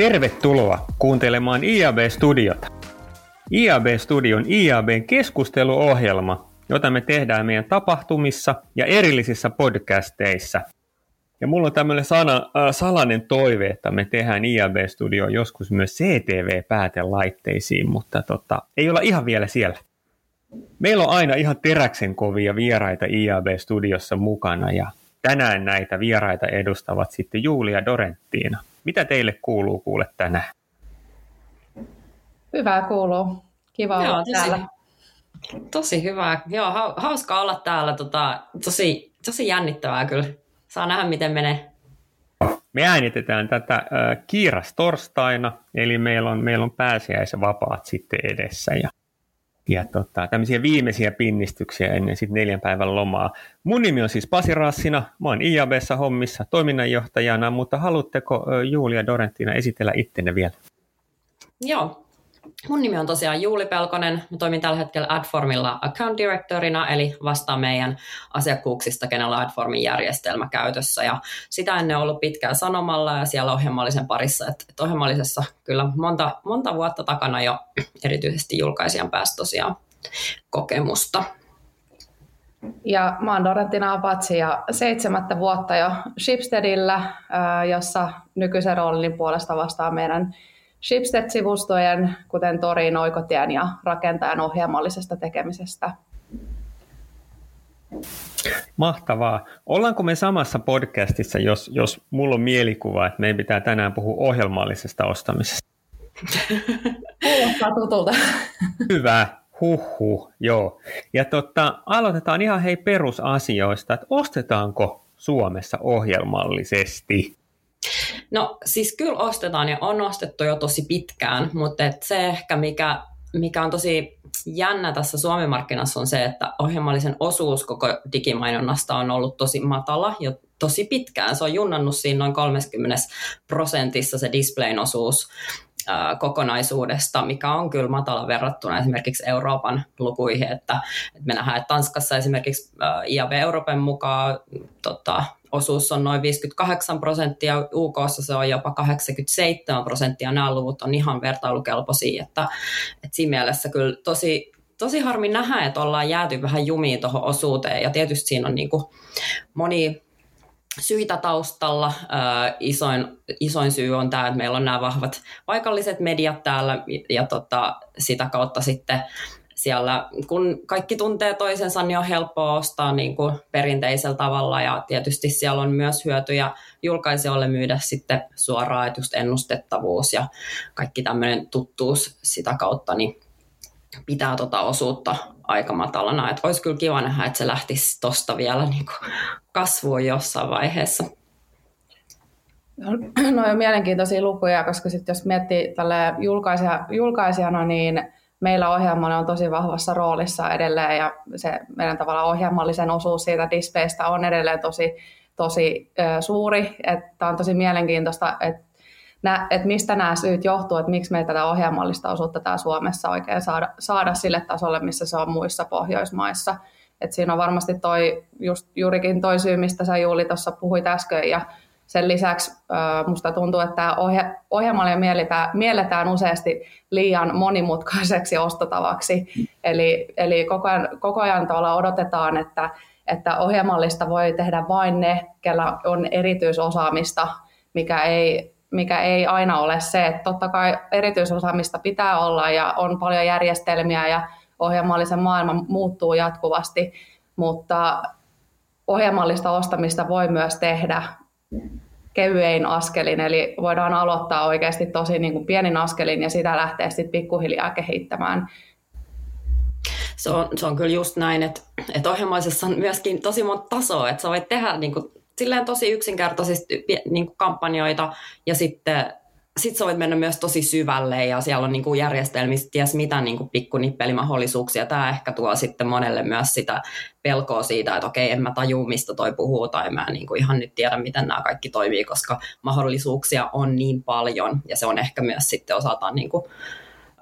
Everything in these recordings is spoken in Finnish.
Tervetuloa kuuntelemaan IAB-studiota. IAB-studio on IABn keskusteluohjelma, jota me tehdään meidän tapahtumissa ja erillisissä podcasteissa. Ja mulla on tämmöinen sana, äh, salainen toive, että me tehdään IAB-studio joskus myös CTV-päätelaitteisiin, mutta tota, ei olla ihan vielä siellä. Meillä on aina ihan teräksen kovia vieraita IAB-studiossa mukana ja tänään näitä vieraita edustavat sitten Julia Dorenttiina. Mitä teille kuuluu kuule tänään? Hyvää kuuluu. Kiva Joo, olla tosi, täällä. Tosi hyvää. Joo, hauska olla täällä. Tota, tosi, tosi jännittävää kyllä. Saa nähdä, miten menee. Me äänitetään tätä äh, kiiras torstaina, eli meillä on, meillä on pääsiäisen vapaat sitten edessä. Ja ja tota, tämmöisiä viimeisiä pinnistyksiä ennen sitten neljän päivän lomaa. Mun nimi on siis Pasi Rassina, mä oon IABssä hommissa toiminnanjohtajana, mutta haluatteko Julia Dorentina esitellä ittenne vielä? Joo, Mun nimi on tosiaan Juuli Pelkonen. Mä toimin tällä hetkellä Adformilla account directorina, eli vastaan meidän asiakkuuksista, kenellä on Adformin järjestelmä käytössä. Ja sitä ennen ollut pitkään sanomalla ja siellä ohjelmallisen parissa. Et, et ohjelmallisessa kyllä monta, monta vuotta takana jo erityisesti julkaisijan päästä tosiaan kokemusta. Ja mä oon Dorentina Apatsi ja seitsemättä vuotta jo Shipsteadillä, jossa nykyisen roolin puolesta vastaa meidän Shipstead-sivustojen, kuten Torin, Oikotien ja rakentajan ohjelmallisesta tekemisestä. Mahtavaa. Ollaanko me samassa podcastissa, jos, jos mulla on mielikuva, että meidän pitää tänään puhua ohjelmallisesta ostamisesta? Kuulostaa tutulta. Hyvä. Huhhuh, joo. Ja totta, aloitetaan ihan hei perusasioista, että ostetaanko Suomessa ohjelmallisesti? No siis kyllä ostetaan ja on ostettu jo tosi pitkään, mutta et se ehkä mikä, mikä on tosi jännä tässä Suomen markkinassa on se, että ohjelmallisen osuus koko digimainonnasta on ollut tosi matala jo tosi pitkään. Se on junnannut siinä noin 30 prosentissa se displayn osuus kokonaisuudesta, mikä on kyllä matala verrattuna esimerkiksi Euroopan lukuihin, että, me nähdään, että Tanskassa esimerkiksi IAB Euroopan mukaan tota, osuus on noin 58 prosenttia, UK se on jopa 87 prosenttia, nämä luvut on ihan vertailukelpoisia, että, että siinä mielessä kyllä tosi, tosi harmi nähdä, että ollaan jääty vähän jumiin tuohon osuuteen, ja tietysti siinä on niin kuin moni syitä taustalla. isoin, isoin syy on tämä, että meillä on nämä vahvat paikalliset mediat täällä, ja tota, sitä kautta sitten siellä, kun kaikki tuntee toisensa, niin on helppoa ostaa niin kuin perinteisellä tavalla ja tietysti siellä on myös hyötyjä julkaisijoille myydä sitten suoraan, että just ennustettavuus ja kaikki tämmöinen tuttuus sitä kautta, niin pitää tota osuutta aika matalana. Että olisi kyllä kiva nähdä, että se lähtisi tuosta vielä niin kuin kasvuun jossain vaiheessa. No, no on mielenkiintoisia lukuja, koska sitten jos miettii tälle julkaisija, julkaisijana, niin meillä ohjelmalla on tosi vahvassa roolissa edelleen ja se meidän tavalla ohjelmallisen osuus siitä displaystä on edelleen tosi, tosi suuri. Tämä on tosi mielenkiintoista, että nä, että mistä nämä syyt johtuu, että miksi me tätä ohjelmallista osuutta täällä Suomessa oikein saada, saada sille tasolle, missä se on muissa Pohjoismaissa. Et siinä on varmasti toi, just juurikin toi syy, mistä sä Juuli tuossa puhuit äsken, ja sen lisäksi musta tuntuu, että tämä ohje, ohjelmalle mielletään, mielletään useasti liian monimutkaiseksi ostotavaksi. Eli, eli koko ajan, koko ajan odotetaan, että, että ohjelmallista voi tehdä vain ne, kellä on erityisosaamista, mikä ei, mikä ei aina ole se. Että totta kai erityisosaamista pitää olla ja on paljon järjestelmiä ja ohjelmallisen maailma muuttuu jatkuvasti, mutta ohjelmallista ostamista voi myös tehdä kevyein askelin, eli voidaan aloittaa oikeasti tosi niin kuin pienin askelin ja sitä lähtee sitten pikkuhiljaa kehittämään. Se on, se on kyllä just näin, että, että ohjelmaisessa on myöskin tosi monta tasoa, että sä voit tehdä niin kuin silleen tosi yksinkertaisesti niin kuin kampanjoita ja sitten sit sä voit mennä myös tosi syvälle ja siellä on niin kuin järjestelmistä ties mitä niin kuin pikkunippelimahdollisuuksia. Tämä ehkä tuo sitten monelle myös sitä pelkoa siitä, että okei, en mä taju, mistä toi puhuu tai mä en niin kuin ihan nyt tiedä, miten nämä kaikki toimii, koska mahdollisuuksia on niin paljon ja se on ehkä myös sitten osaltaan niin kuin,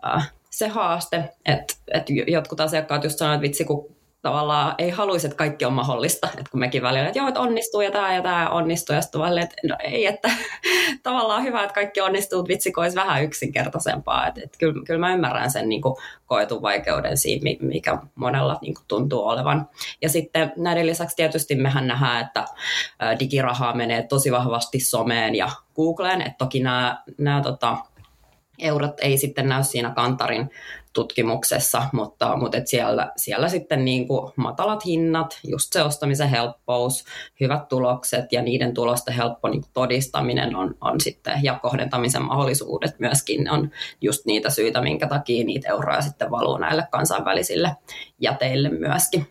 äh, se haaste, että, että jotkut asiakkaat just sanoivat, että vitsi, kun tavallaan ei haluaisi, että kaikki on mahdollista. Että kun mekin välillä, että joo, että onnistuu ja tämä ja tämä onnistuu. Ja sitten välillä, että no ei, että tavallaan hyvä, että kaikki onnistuu, mutta vitsi, olisi vähän yksinkertaisempaa. Että, että kyllä, kyllä mä ymmärrän sen niin kuin koetun vaikeuden siinä, mikä monella niin kuin tuntuu olevan. Ja sitten näiden lisäksi tietysti mehän nähdään, että digirahaa menee tosi vahvasti someen ja Googleen. Että toki nämä, nämä tota, eurot ei sitten näy siinä Kantarin tutkimuksessa, mutta, mutta et siellä, siellä sitten niin kuin matalat hinnat, just se ostamisen helppous, hyvät tulokset ja niiden tulosten helppo niin todistaminen on, on sitten, ja kohdentamisen mahdollisuudet myöskin on just niitä syitä, minkä takia niitä euroja sitten valuu näille kansainvälisille jäteille myöskin.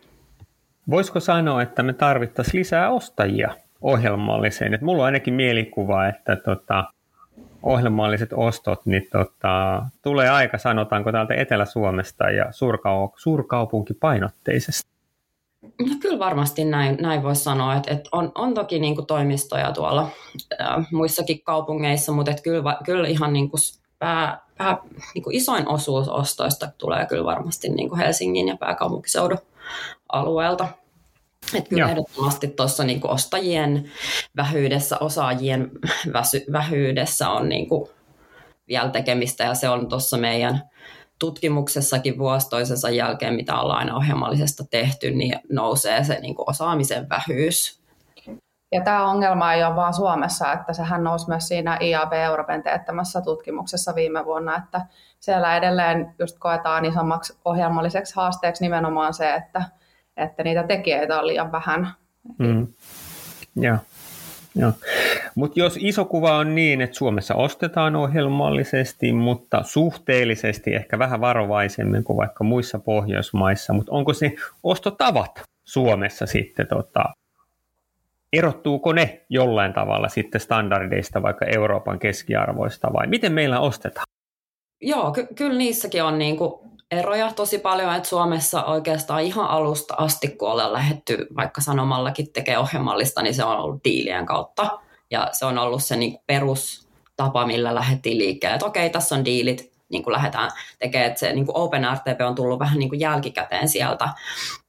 Voisiko sanoa, että me tarvittaisiin lisää ostajia ohjelmalliseen? Et mulla on ainakin mielikuva, että tota, ohjelmalliset ostot niin tota, tulee aika, sanotaanko täältä Etelä-Suomesta ja suurkau- suurkaupunkipainotteisesti? No kyllä varmasti näin, näin voisi sanoa, että, että on, on toki niin kuin toimistoja tuolla äh, muissakin kaupungeissa, mutta että kyllä, kyllä ihan niin kuin pää, pää, niin kuin isoin osuus ostoista tulee kyllä varmasti niin kuin Helsingin ja pääkaupunkiseudun alueelta. Että kyllä Joo. ehdottomasti tuossa niin ostajien vähyydessä, osaajien väsy, vähyydessä on niin kuin vielä tekemistä ja se on tuossa meidän tutkimuksessakin vuosi toisensa jälkeen, mitä ollaan aina ohjelmallisesta tehty, niin nousee se niin kuin osaamisen vähyys. Ja tämä ongelma ei ole vain Suomessa, että sehän nousi myös siinä IAB Euroopan teettämässä tutkimuksessa viime vuonna, että siellä edelleen just koetaan isommaksi ohjelmalliseksi haasteeksi nimenomaan se, että että niitä tekijöitä on liian vähän. Mm. Joo. Joo. Mutta jos iso kuva on niin, että Suomessa ostetaan ohjelmallisesti, mutta suhteellisesti ehkä vähän varovaisemmin kuin vaikka muissa Pohjoismaissa, mutta onko se ostotavat Suomessa sitten, tota, erottuuko ne jollain tavalla sitten standardeista vaikka Euroopan keskiarvoista vai miten meillä ostetaan? Joo, ky- kyllä niissäkin on niinku eroja tosi paljon, että Suomessa oikeastaan ihan alusta asti, kun ollaan lähetty vaikka sanomallakin tekee ohjelmallista, niin se on ollut diilien kautta. Ja se on ollut se niin perustapa, millä lähdettiin liikkeelle, että okei, tässä on diilit, niin kuin lähdetään tekemään, että se niin kuin OpenRTP on tullut vähän niin kuin jälkikäteen sieltä.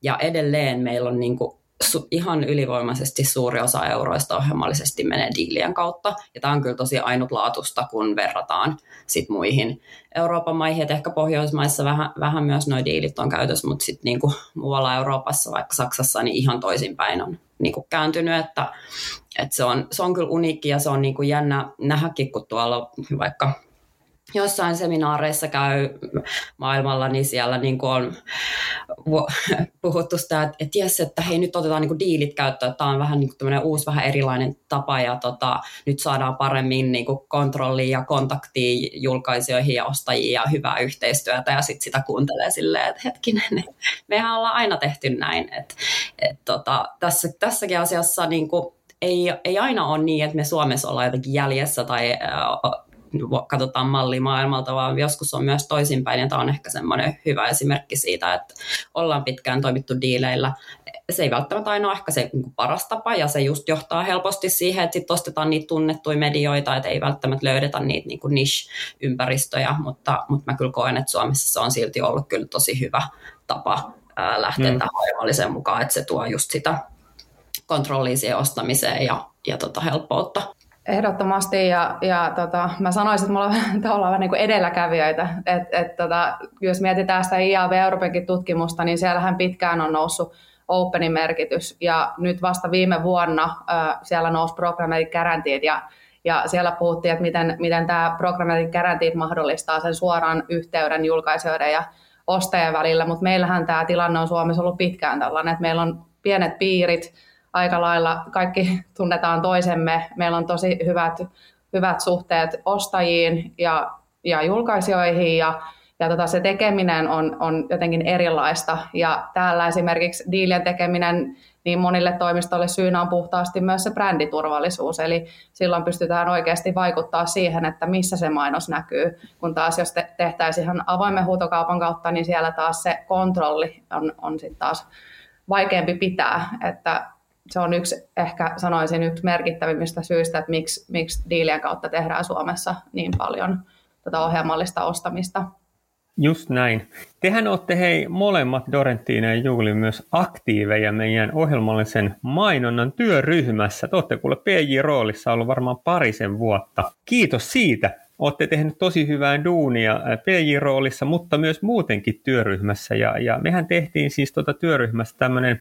Ja edelleen meillä on niin kuin su- ihan ylivoimaisesti suuri osa euroista ohjelmallisesti menee diilien kautta. Ja tämä on kyllä tosi ainutlaatusta, kun verrataan sit muihin Euroopan maihin. Et ehkä Pohjoismaissa vähän, vähän myös nuo diilit on käytössä, mutta sitten niinku muualla Euroopassa, vaikka Saksassa, niin ihan toisinpäin on niinku kääntynyt. Että, että se, on, se on kyllä uniikki ja se on niinku jännä nähdäkin, kun tuolla vaikka jossain seminaareissa käy maailmalla, niin siellä niin kuin on puhuttu sitä, että, että jes, että hei nyt otetaan niin kuin diilit käyttöön, tämä on vähän niin kuin uusi, vähän erilainen tapa ja tota, nyt saadaan paremmin niin kuin kontrollia ja kontaktia julkaisijoihin ja ostajiin ja hyvää yhteistyötä ja sitten sitä kuuntelee silleen, että hetkinen, mehän ollaan aina tehty näin, että, että tota, tässä, tässäkin asiassa niin kuin ei, ei aina ole niin, että me Suomessa ollaan jotenkin jäljessä tai katsotaan malli maailmalta, vaan joskus on myös toisinpäin, ja tämä on ehkä semmoinen hyvä esimerkki siitä, että ollaan pitkään toimittu diileillä. Se ei välttämättä aina ole ehkä se niin paras tapa, ja se just johtaa helposti siihen, että sitten ostetaan niitä tunnettuja medioita, että ei välttämättä löydetä niitä niin niche-ympäristöjä, mutta, mutta mä kyllä koen, että Suomessa se on silti ollut kyllä tosi hyvä tapa lähteä mm. tähän mukaan, että se tuo just sitä kontrollia siihen ostamiseen ja, ja tota helppoutta. Ehdottomasti, ja, ja tota, mä sanoisin, että me ollaan tavallaan vähän niin kuin edelläkävijöitä. Et, et, tota, jos mietitään sitä IAV Euroopankin tutkimusta, niin siellähän pitkään on noussut Openin merkitys, ja nyt vasta viime vuonna äh, siellä nousi Programmatic Guaranteed, ja, ja siellä puhuttiin, että miten, miten tämä Programmatic Guaranteed mahdollistaa sen suoran yhteyden julkaisijoiden ja ostajien välillä, mutta meillähän tämä tilanne on Suomessa ollut pitkään tällainen, että meillä on pienet piirit, aika lailla kaikki tunnetaan toisemme. Meillä on tosi hyvät, hyvät suhteet ostajiin ja, ja julkaisijoihin ja, ja tota, se tekeminen on, on jotenkin erilaista. Ja täällä esimerkiksi diilien tekeminen niin monille toimistoille syynä on puhtaasti myös se bränditurvallisuus. Eli silloin pystytään oikeasti vaikuttaa siihen, että missä se mainos näkyy. Kun taas jos te- tehtäisiin ihan avoimen huutokaupan kautta, niin siellä taas se kontrolli on, on sitten taas vaikeampi pitää. Että se on yksi, ehkä sanoisin, yksi merkittävimmistä syistä, että miksi, miksi diilien kautta tehdään Suomessa niin paljon tätä ohjelmallista ostamista. Just näin. Tehän olette hei molemmat Dorenttiina ja Juuli myös aktiiveja meidän ohjelmallisen mainonnan työryhmässä. Te olette kuule PJ-roolissa ollut varmaan parisen vuotta. Kiitos siitä. Olette tehneet tosi hyvää duunia PJ-roolissa, mutta myös muutenkin työryhmässä. Ja, ja mehän tehtiin siis tuota työryhmässä tämmöinen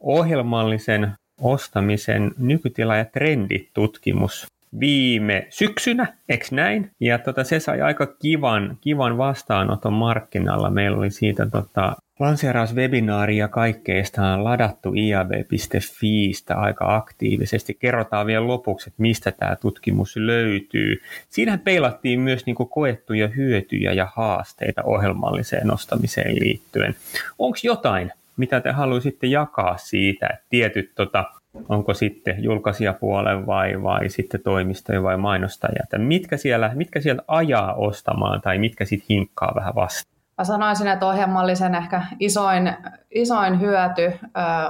ohjelmallisen ostamisen nykytila- ja trenditutkimus viime syksynä, eks näin? Ja tota, se sai aika kivan, kivan vastaanoton markkinalla. Meillä oli siitä tota, lanseerauswebinaari ja kaikkeesta on ladattu iab.fiistä aika aktiivisesti. Kerrotaan vielä lopuksi, että mistä tämä tutkimus löytyy. Siinähän peilattiin myös niin koettuja hyötyjä ja haasteita ohjelmalliseen ostamiseen liittyen. Onko jotain, mitä te haluaisitte jakaa siitä, että tietyt tota, onko sitten julkaisijapuolen vai, vai sitten toimistoja vai mainostajia, että mitkä siellä, mitkä siellä ajaa ostamaan tai mitkä sitten hinkkaa vähän vastaan? Mä sanoisin, että ohjelmallisen ehkä isoin, isoin hyöty ö,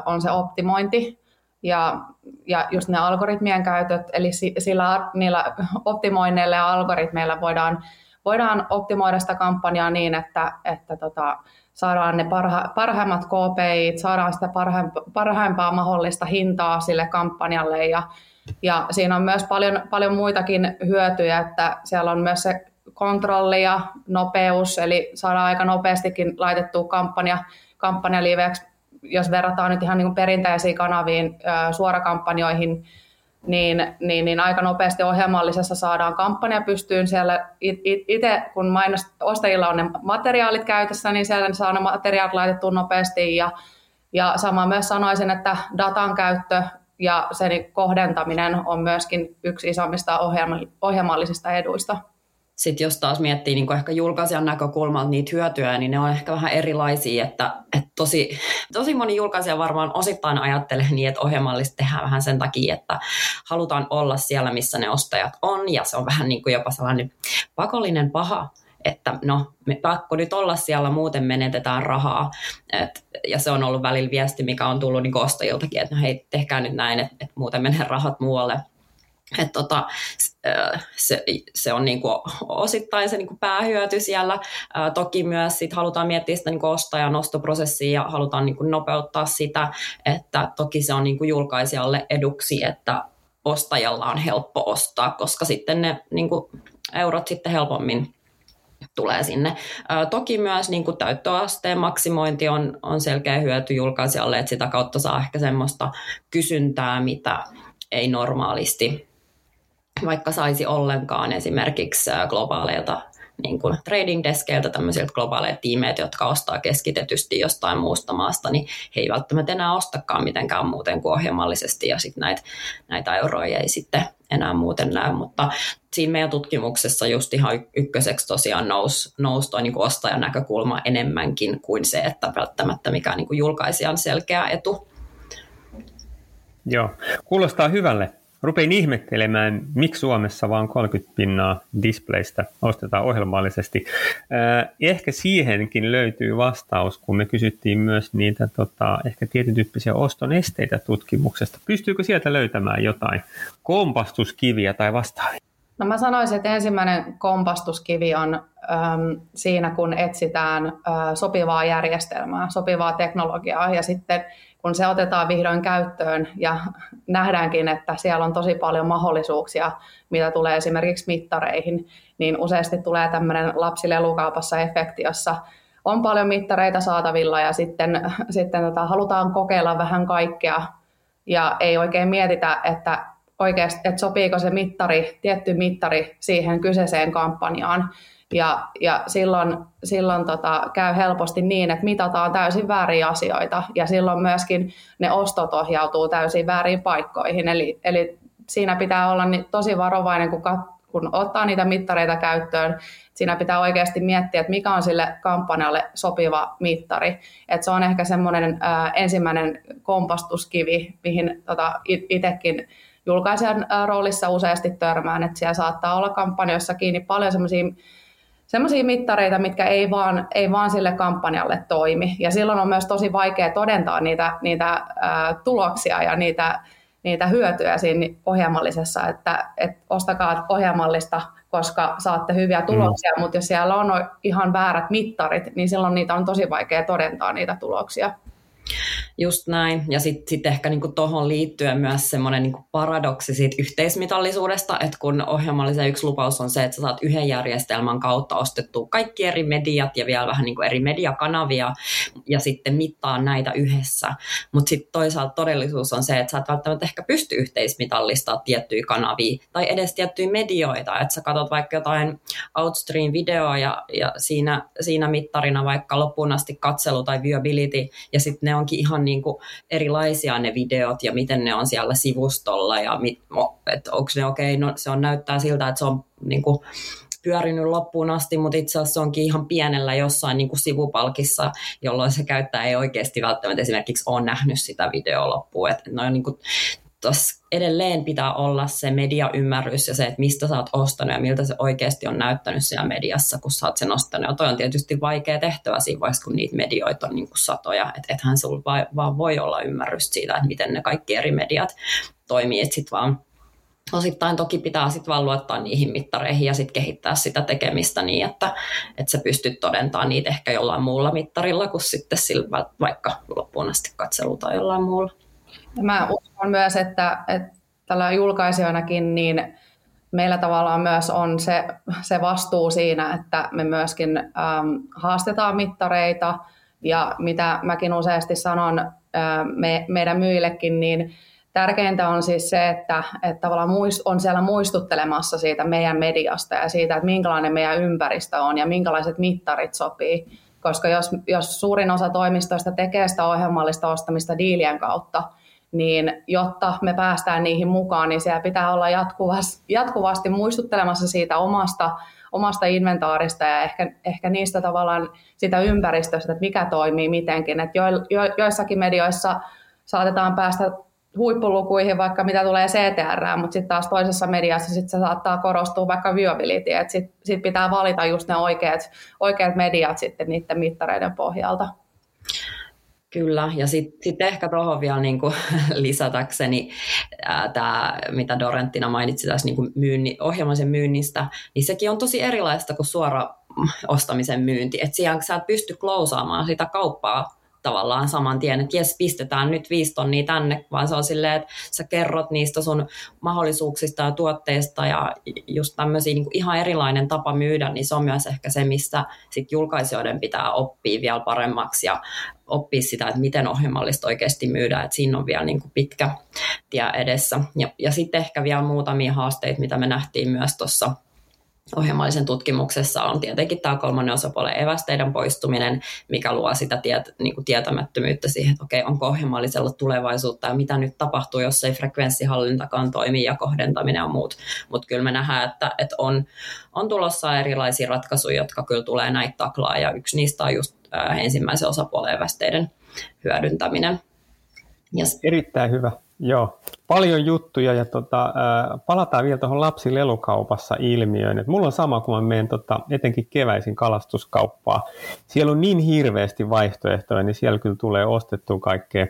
on se optimointi ja, ja just ne algoritmien käytöt, eli sillä, niillä optimoinneilla ja algoritmeilla voidaan, voidaan optimoida sitä kampanjaa niin, että, että tota, saadaan ne parha, parhaimmat KPI, saadaan sitä parhaimpaa, parhaimpaa mahdollista hintaa sille kampanjalle. Ja, ja siinä on myös paljon, paljon muitakin hyötyjä, että siellä on myös se kontrolli ja nopeus, eli saadaan aika nopeastikin laitettua kampanja, kampanjaliiveeksi, jos verrataan nyt ihan niin perinteisiin kanaviin, suorakampanjoihin, niin, niin, niin aika nopeasti ohjelmallisessa saadaan kampanja pystyyn siellä. Itse kun mainos, ostajilla on ne materiaalit käytössä, niin siellä saa ne materiaalit laitettua nopeasti ja, ja sama myös sanoisin, että datan käyttö ja sen kohdentaminen on myöskin yksi isommista ohjelmallisista eduista sitten jos taas miettii niin ehkä julkaisijan näkökulmalta niitä hyötyjä, niin ne on ehkä vähän erilaisia, että, että tosi, tosi moni julkaisija varmaan osittain ajattelee niin, että ohjelmallista tehdään vähän sen takia, että halutaan olla siellä, missä ne ostajat on, ja se on vähän niin kuin jopa sellainen pakollinen paha, että no, me pakko nyt olla siellä, muuten menetetään rahaa. Et, ja se on ollut välillä viesti, mikä on tullut niin ostajiltakin, että no hei, tehkää nyt näin, että, että muuten menee rahat muualle et tota, se, se on niinku osittain se niinku päähyöty siellä. Toki myös sit halutaan miettiä sitä niinku ostajan ostoprosessia ja halutaan niinku nopeuttaa sitä, että toki se on niinku julkaisijalle eduksi, että ostajalla on helppo ostaa, koska sitten ne niinku eurot sitten helpommin tulee sinne. toki myös niin kuin täyttöasteen maksimointi on, on selkeä hyöty julkaisijalle, että sitä kautta saa ehkä semmoista kysyntää, mitä ei normaalisti vaikka saisi ollenkaan esimerkiksi globaaleilta niin kuin trading deskeiltä tämmöisiltä globaaleilta tiimeiltä, jotka ostaa keskitetysti jostain muusta maasta, niin he ei välttämättä enää ostakaan mitenkään muuten kuin ohjelmallisesti ja sitten näitä, näitä euroja ei sitten enää muuten näy, mutta siinä meidän tutkimuksessa just ihan ykköseksi tosiaan nousi, nousi toi niin ostajan näkökulma enemmänkin kuin se, että välttämättä mikään niin julkaisijan selkeä etu. Joo, kuulostaa hyvälle. Rupein ihmettelemään, miksi Suomessa vain 30 pinnaa displaystä ostetaan ohjelmallisesti. Ehkä siihenkin löytyy vastaus, kun me kysyttiin myös niitä tota, ehkä tietyn tyyppisiä oston esteitä tutkimuksesta. Pystyykö sieltä löytämään jotain kompastuskiviä tai vastaavia? No mä sanoisin, että ensimmäinen kompastuskivi on äm, siinä, kun etsitään ä, sopivaa järjestelmää, sopivaa teknologiaa ja sitten kun se otetaan vihdoin käyttöön ja nähdäänkin, että siellä on tosi paljon mahdollisuuksia, mitä tulee esimerkiksi mittareihin, niin useasti tulee tämmöinen lapsilelukaupassa efekti, jossa on paljon mittareita saatavilla ja sitten, sitten tota, halutaan kokeilla vähän kaikkea ja ei oikein mietitä, että oikeasti, että sopiiko se mittari, tietty mittari siihen kyseiseen kampanjaan. Ja, ja silloin, silloin tota, käy helposti niin, että mitataan täysin vääriä asioita ja silloin myöskin ne ostot ohjautuu täysin väärin paikkoihin. Eli, eli siinä pitää olla tosi varovainen, kun, kat, kun ottaa niitä mittareita käyttöön, siinä pitää oikeasti miettiä, että mikä on sille kampanjalle sopiva mittari. Et se on ehkä semmoinen ensimmäinen kompastuskivi, mihin tota, itsekin julkaisijan roolissa useasti törmään, että siellä saattaa olla kampanjoissa kiinni paljon semmoisia semmoisia mittareita, mitkä ei vaan, ei vaan sille kampanjalle toimi. Ja silloin on myös tosi vaikea todentaa niitä, niitä ää, tuloksia ja niitä, niitä hyötyjä siinä ohjelmallisessa, että, että ostakaa ohjelmallista, koska saatte hyviä mm. tuloksia, mm. mutta jos siellä on ihan väärät mittarit, niin silloin niitä on tosi vaikea todentaa niitä tuloksia. Just näin. Ja sitten sit ehkä niinku tuohon liittyen myös semmoinen niinku paradoksi siitä yhteismitallisuudesta, että kun ohjelmallisen yksi lupaus on se, että sä saat yhden järjestelmän kautta ostettua kaikki eri mediat ja vielä vähän niinku eri mediakanavia ja sitten mittaa näitä yhdessä. Mutta sitten toisaalta todellisuus on se, että sä et välttämättä ehkä pysty yhteismitallistaa tiettyjä kanavia tai edes tiettyjä medioita. Että sä katsot vaikka jotain Outstream-videoa ja, ja siinä, siinä mittarina vaikka loppuun asti katselu tai viewability ja sitten ne onkin ihan niin kuin erilaisia ne videot ja miten ne on siellä sivustolla ja onko ne okei, okay, no se on näyttää siltä, että se on niin kuin pyörinyt loppuun asti, mutta itse asiassa se onkin ihan pienellä jossain niin kuin sivupalkissa, jolloin se käyttäjä ei oikeasti välttämättä esimerkiksi ole nähnyt sitä videoa loppuun. Että ne on niin kuin tuossa edelleen pitää olla se mediaymmärrys ja se, että mistä sä oot ostanut ja miltä se oikeasti on näyttänyt siellä mediassa, kun sä oot sen ostanut. Ja toi on tietysti vaikea tehtävä siinä vaiheessa, kun niitä medioita on niin kuin satoja. Että ethän sulla va- vaan voi olla ymmärrys siitä, että miten ne kaikki eri mediat toimii. Että sit vaan osittain toki pitää sitten vaan luottaa niihin mittareihin ja sitten kehittää sitä tekemistä niin, että, että sä pystyt todentamaan niitä ehkä jollain muulla mittarilla kuin sitten sillä vaikka loppuun asti katselu tai jollain muulla. Mä uskon myös, että, että tällä julkaisijoinakin niin meillä tavallaan myös on se, se vastuu siinä, että me myöskin äm, haastetaan mittareita ja mitä mäkin useasti sanon ä, me, meidän myillekin, niin tärkeintä on siis se, että, että tavallaan muist, on siellä muistuttelemassa siitä meidän mediasta ja siitä, että minkälainen meidän ympäristö on ja minkälaiset mittarit sopii. Koska jos, jos suurin osa toimistoista tekee sitä ohjelmallista ostamista diilien kautta, niin jotta me päästään niihin mukaan, niin siellä pitää olla jatkuvasti, jatkuvasti muistuttelemassa siitä omasta, omasta inventaarista ja ehkä, ehkä niistä tavallaan sitä ympäristöstä, että mikä toimii mitenkin. Että jo, jo, joissakin medioissa saatetaan päästä huippulukuihin, vaikka mitä tulee CTR, mutta sitten taas toisessa mediassa sit se saattaa korostua vaikka viewability, että sitten sit pitää valita just ne oikeat, oikeat mediat sitten niiden mittareiden pohjalta. Kyllä, ja sitten sit ehkä tuohon vielä niin kuin lisätäkseni tämä, mitä Dorenttina mainitsi tässä niin kuin myynni, ohjelmaisen myynnistä, niin sekin on tosi erilaista kuin suora ostamisen myynti. Että siellä sä et pysty klousaamaan sitä kauppaa tavallaan saman tien, että jes, pistetään nyt viisi tonnia tänne, vaan se on silleen, että sä kerrot niistä sun mahdollisuuksista ja tuotteista ja just tämmöisiä niin ihan erilainen tapa myydä, niin se on myös ehkä se, mistä sit julkaisijoiden pitää oppia vielä paremmaksi ja oppia sitä, että miten ohjelmallista oikeasti myydään, että siinä on vielä niin kuin pitkä tie edessä. Ja, ja sitten ehkä vielä muutamia haasteita, mitä me nähtiin myös tuossa ohjelmallisen tutkimuksessa on tietenkin tämä kolmannen osapuolen evästeiden poistuminen, mikä luo sitä tiet, niin kuin tietämättömyyttä siihen, että okei, onko ohjelmallisella tulevaisuutta ja mitä nyt tapahtuu, jos ei frekvenssihallintakaan toimi ja kohdentaminen ja muut. Mutta kyllä me nähdään, että, että on, on tulossa erilaisia ratkaisuja, jotka kyllä tulee näitä taklaa ja yksi niistä on just ensimmäisen osapuolen evästeiden hyödyntäminen. Yes. Erittäin hyvä. Joo, paljon juttuja ja tota, palataan vielä tuohon lapsilelukaupassa ilmiöön. Et mulla on sama, kun mä menen tota, etenkin keväisin kalastuskauppaa. Siellä on niin hirveästi vaihtoehtoja, niin siellä kyllä tulee ostettua kaikkea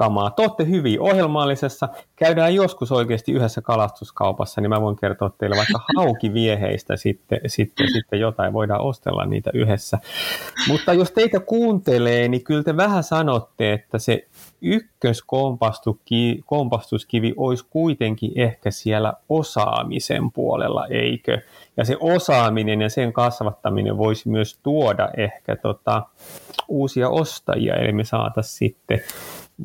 kamaa. Te hyvin ohjelmallisessa. Käydään joskus oikeasti yhdessä kalastuskaupassa, niin mä voin kertoa teille vaikka haukivieheistä sitten, sitten, sitten jotain. Voidaan ostella niitä yhdessä. Mutta jos teitä kuuntelee, niin kyllä te vähän sanotte, että se ykköskompastuskivi olisi kuitenkin ehkä siellä osaamisen puolella, eikö? Ja se osaaminen ja sen kasvattaminen voisi myös tuoda ehkä tota, uusia ostajia, eli me saataisiin sitten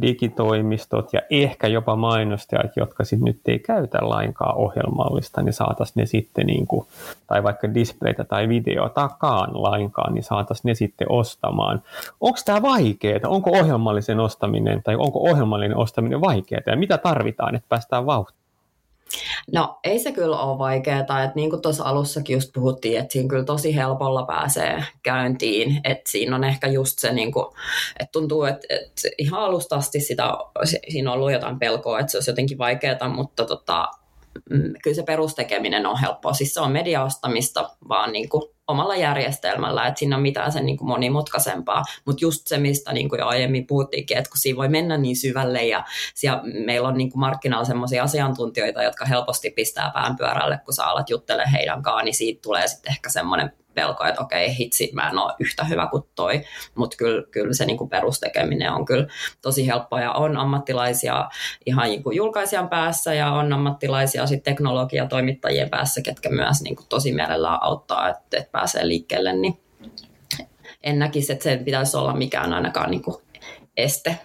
digitoimistot ja ehkä jopa mainostajat, jotka sitten nyt ei käytä lainkaan ohjelmallista, niin saataisiin ne sitten, niin kuin, tai vaikka displaytä tai videotakaan lainkaan, niin saataisiin ne sitten ostamaan. Onko tämä vaikeaa? Onko ohjelmallisen ostaminen tai onko ohjelmallinen ostaminen vaikeaa ja mitä tarvitaan, että päästään vauhtiin? No ei se kyllä ole vaikeaa, että niin kuin tuossa alussakin just puhuttiin, että siinä kyllä tosi helpolla pääsee käyntiin, että siinä on ehkä just se, niin kuin, että tuntuu, että, että ihan alusta asti sitä, siinä on ollut jotain pelkoa, että se olisi jotenkin vaikeaa, mutta tota, mm, kyllä se perustekeminen on helppoa. Siis se on mediaostamista vaan niin kuin omalla järjestelmällä, että siinä on mitään sen niin kuin monimutkaisempaa. Mutta just se, mistä niin kuin jo aiemmin puhuttiinkin, että kun siinä voi mennä niin syvälle ja siellä meillä on niin kuin markkinoilla sellaisia asiantuntijoita, jotka helposti pistää pään pyörälle, kun sä alat juttelemaan heidän kanssaan, niin siitä tulee sitten ehkä semmoinen pelko, että okei, hitsi, mä en ole yhtä hyvä kuin toi, mutta kyllä, kyllä se niin kuin perustekeminen on kyllä tosi helppoa. Ja on ammattilaisia ihan niin kuin julkaisijan päässä ja on ammattilaisia sitten teknologiatoimittajien päässä, ketkä myös niin kuin tosi mielellään auttaa, että, että pääsee liikkeelle, niin en näkisi, että sen pitäisi olla mikään ainakaan niin kuin este.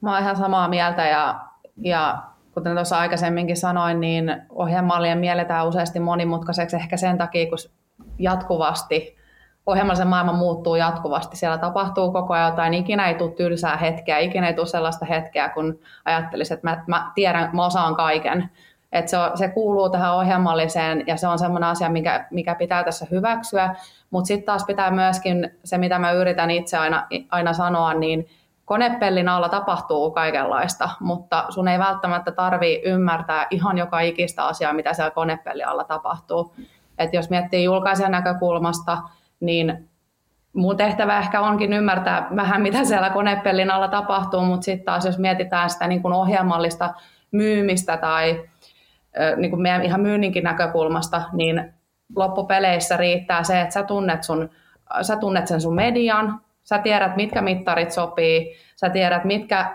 Mä oon ihan samaa mieltä ja, ja kuten tuossa aikaisemminkin sanoin, niin ohjelmallien mielletään useasti monimutkaiseksi ehkä sen takia, kun jatkuvasti, ohjelmallisen maailma muuttuu jatkuvasti, siellä tapahtuu koko ajan jotain, ikinä ei tule tylsää hetkeä, ikinä ei tule sellaista hetkeä, kun ajattelisit, että mä, mä tiedän, mä osaan kaiken. Et se, on, se kuuluu tähän ohjelmalliseen ja se on sellainen asia, mikä, mikä pitää tässä hyväksyä, mutta sitten taas pitää myöskin se, mitä mä yritän itse aina, aina sanoa, niin konepellin alla tapahtuu kaikenlaista, mutta sun ei välttämättä tarvi ymmärtää ihan joka ikistä asiaa, mitä siellä konepellin alla tapahtuu. Et jos miettii julkaisijan näkökulmasta, niin mun tehtävä ehkä onkin ymmärtää vähän, mitä siellä konepellin alla tapahtuu, mutta sitten taas jos mietitään sitä niin kuin ohjelmallista myymistä tai niin kuin meidän ihan myynninkin näkökulmasta, niin loppupeleissä riittää se, että sä tunnet, sun, sä tunnet sen sun median, sä tiedät, mitkä mittarit sopii, sä tiedät, mitkä,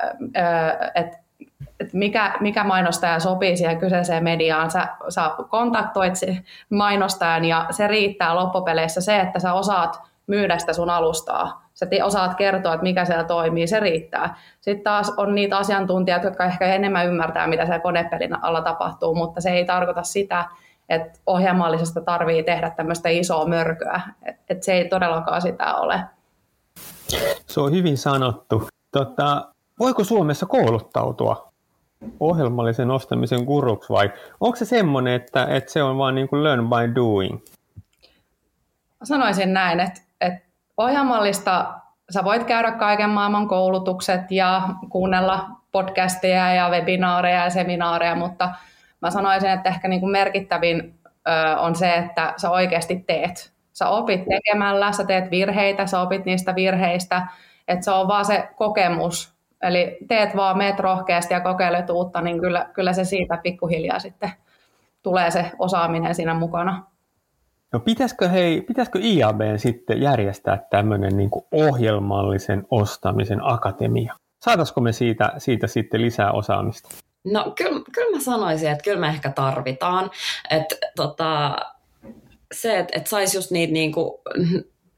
että että mikä, mikä mainostaja sopii siihen kyseiseen mediaan. Sä, sä kontaktoit mainostajan ja se riittää loppupeleissä se, että sä osaat myydä sitä sun alustaa. Sä osaat kertoa, että mikä siellä toimii, se riittää. Sitten taas on niitä asiantuntijoita, jotka ehkä enemmän ymmärtää, mitä siellä konepelin alla tapahtuu, mutta se ei tarkoita sitä, että ohjelmallisesta tarvii tehdä tämmöistä isoa mörköä. Että et se ei todellakaan sitä ole. Se on hyvin sanottu. Tota, voiko Suomessa kouluttautua ohjelmallisen ostamisen guruksi vai onko se semmoinen, että, että se on vaan niin kuin learn by doing? Sanoisin näin, että, että ohjelmallista sä voit käydä kaiken maailman koulutukset ja kuunnella podcasteja ja webinaareja ja seminaareja, mutta mä sanoisin, että ehkä niin kuin merkittävin on se, että sä oikeasti teet. Sä opit tekemällä, sä teet virheitä, sä opit niistä virheistä, että se on vaan se kokemus, Eli teet vaan, meet rohkeasti ja kokeilet uutta, niin kyllä, kyllä se siitä pikkuhiljaa sitten tulee se osaaminen siinä mukana. No pitäisikö, hei, pitäisikö IAB sitten järjestää tämmöinen niin ohjelmallisen ostamisen akatemia? Saataisiko me siitä, siitä sitten lisää osaamista? No kyllä, kyllä mä sanoisin, että kyllä me ehkä tarvitaan. Että tota, se, että, että saisi just niitä niin kuin,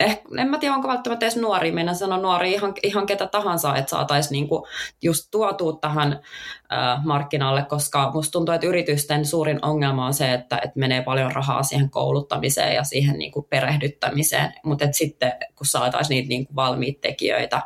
eh, en mä tiedä, onko välttämättä edes nuori, mennä sanoa nuori ihan, ihan ketä tahansa, että saataisiin niinku just tuotua tähän äh, markkinalle, koska musta tuntuu, että yritysten suurin ongelma on se, että, että menee paljon rahaa siihen kouluttamiseen ja siihen niinku perehdyttämiseen, mutta sitten kun saataisiin niitä niinku valmiita tekijöitä,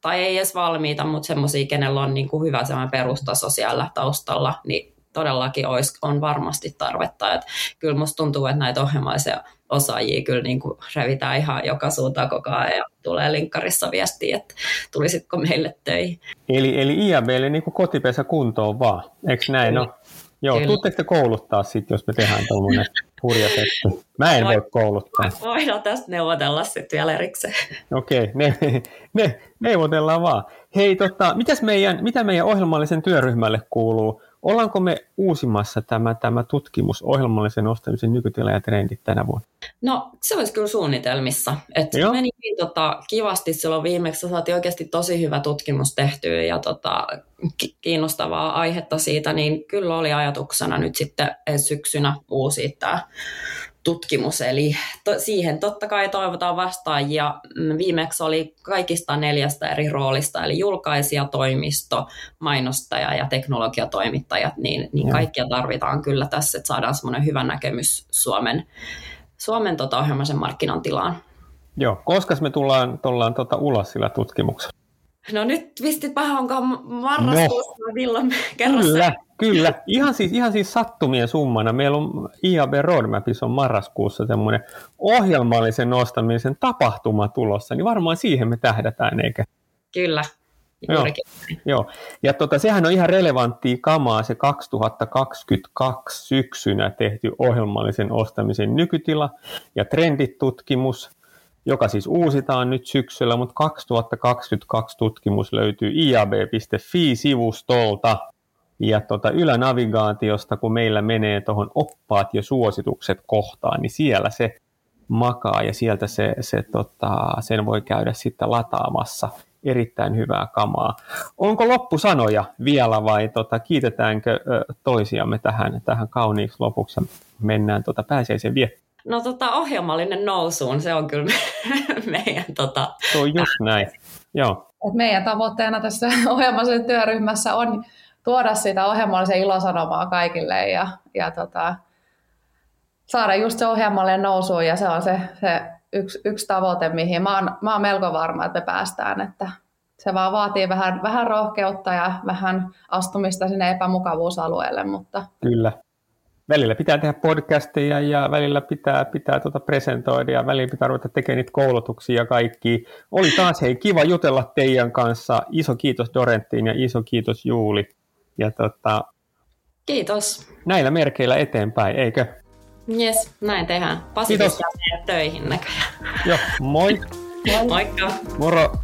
tai ei edes valmiita, mutta semmoisia, kenellä on niinku hyvä semmoinen perustaso siellä taustalla, niin todellakin olisi, on varmasti tarvetta. Et kyllä musta tuntuu, että näitä ohjelmaisia osaajia kyllä niin kuin revitään ihan joka suuntaan koko ajan ja tulee linkkarissa viestiä, että tulisitko meille töihin. Eli, eli IABlle niin kuin kotipesä kuntoon vaan, eikö näin ole? Joo, tuutteko te kouluttaa sitten, jos me tehdään tuommoinen hurja setti? Mä en voi kouluttaa. Voidaan tästä neuvotella sitten vielä erikseen. Okei, okay, ne, ne, neuvotellaan vaan. Hei, tota, mitäs meidän, mitä meidän ohjelmallisen työryhmälle kuuluu? Ollaanko me uusimassa tämä, tämä tutkimus ohjelmallisen ostamisen nykytila ja trendit tänä vuonna? No se olisi kyllä suunnitelmissa. Et meni niin, tota, kivasti silloin viimeksi, saatiin oikeasti tosi hyvä tutkimus tehtyä ja tota, kiinnostavaa aihetta siitä, niin kyllä oli ajatuksena nyt sitten syksynä uusia tämä tutkimus, eli to, siihen totta kai toivotaan vastaajia. Mm, viimeksi oli kaikista neljästä eri roolista, eli julkaisija, toimisto, mainostaja ja teknologiatoimittajat, niin, niin kaikkia tarvitaan kyllä tässä, että saadaan semmoinen hyvä näkemys Suomen, Suomen tota ohjelmaisen markkinan tilaan. Joo, koska me tullaan, tullaan tota ulos sillä tutkimuksella? No nyt vähän onko marraskuussa no. milloin kerrassa? Kyllä, Kyllä, ihan siis, ihan siis sattumien summana. Meillä on IAB Roadmapissa on marraskuussa semmoinen ohjelmallisen nostamisen tapahtuma tulossa, niin varmaan siihen me tähdätään, eikä? Kyllä, juurikin. Joo, joo. ja tota, sehän on ihan relevanttia kamaa se 2022 syksynä tehty ohjelmallisen ostamisen nykytila ja trenditutkimus, joka siis uusitaan nyt syksyllä, mutta 2022 tutkimus löytyy iab.fi-sivustolta ja tota ylänavigaatiosta, kun meillä menee tuohon oppaat ja suositukset kohtaan, niin siellä se makaa ja sieltä se, se tota, sen voi käydä sitten lataamassa erittäin hyvää kamaa. Onko loppusanoja vielä vai tota, kiitetäänkö toisiamme tähän, tähän kauniiksi lopuksi mennään tota, pääsiäisen vie? No tota, ohjelmallinen nousuun, se on kyllä meidän... Tota... Se on just näin, joo. Et meidän tavoitteena tässä ohjelmallisen työryhmässä on tuoda sitä ohjelmallisen ilosanomaa kaikille ja, ja tota, saada just se ohjelmallinen nousuun ja se on se, se yksi, yksi tavoite, mihin mä oon, mä oon melko varma, että me päästään, että se vaan vaatii vähän, vähän rohkeutta ja vähän astumista sinne epämukavuusalueelle. Mutta... Kyllä. Välillä pitää tehdä podcasteja ja välillä pitää, pitää tuota presentoida ja välillä pitää ruveta tekemään niitä koulutuksia ja kaikki. Oli taas hei kiva jutella teidän kanssa. Iso kiitos Dorenttiin ja iso kiitos Juuli. Ja tota, Kiitos. Näillä merkeillä eteenpäin, eikö? Jes, näin tehdään. Pasi töihin näköjään. Joo, moi. moi. Moikka. Moro.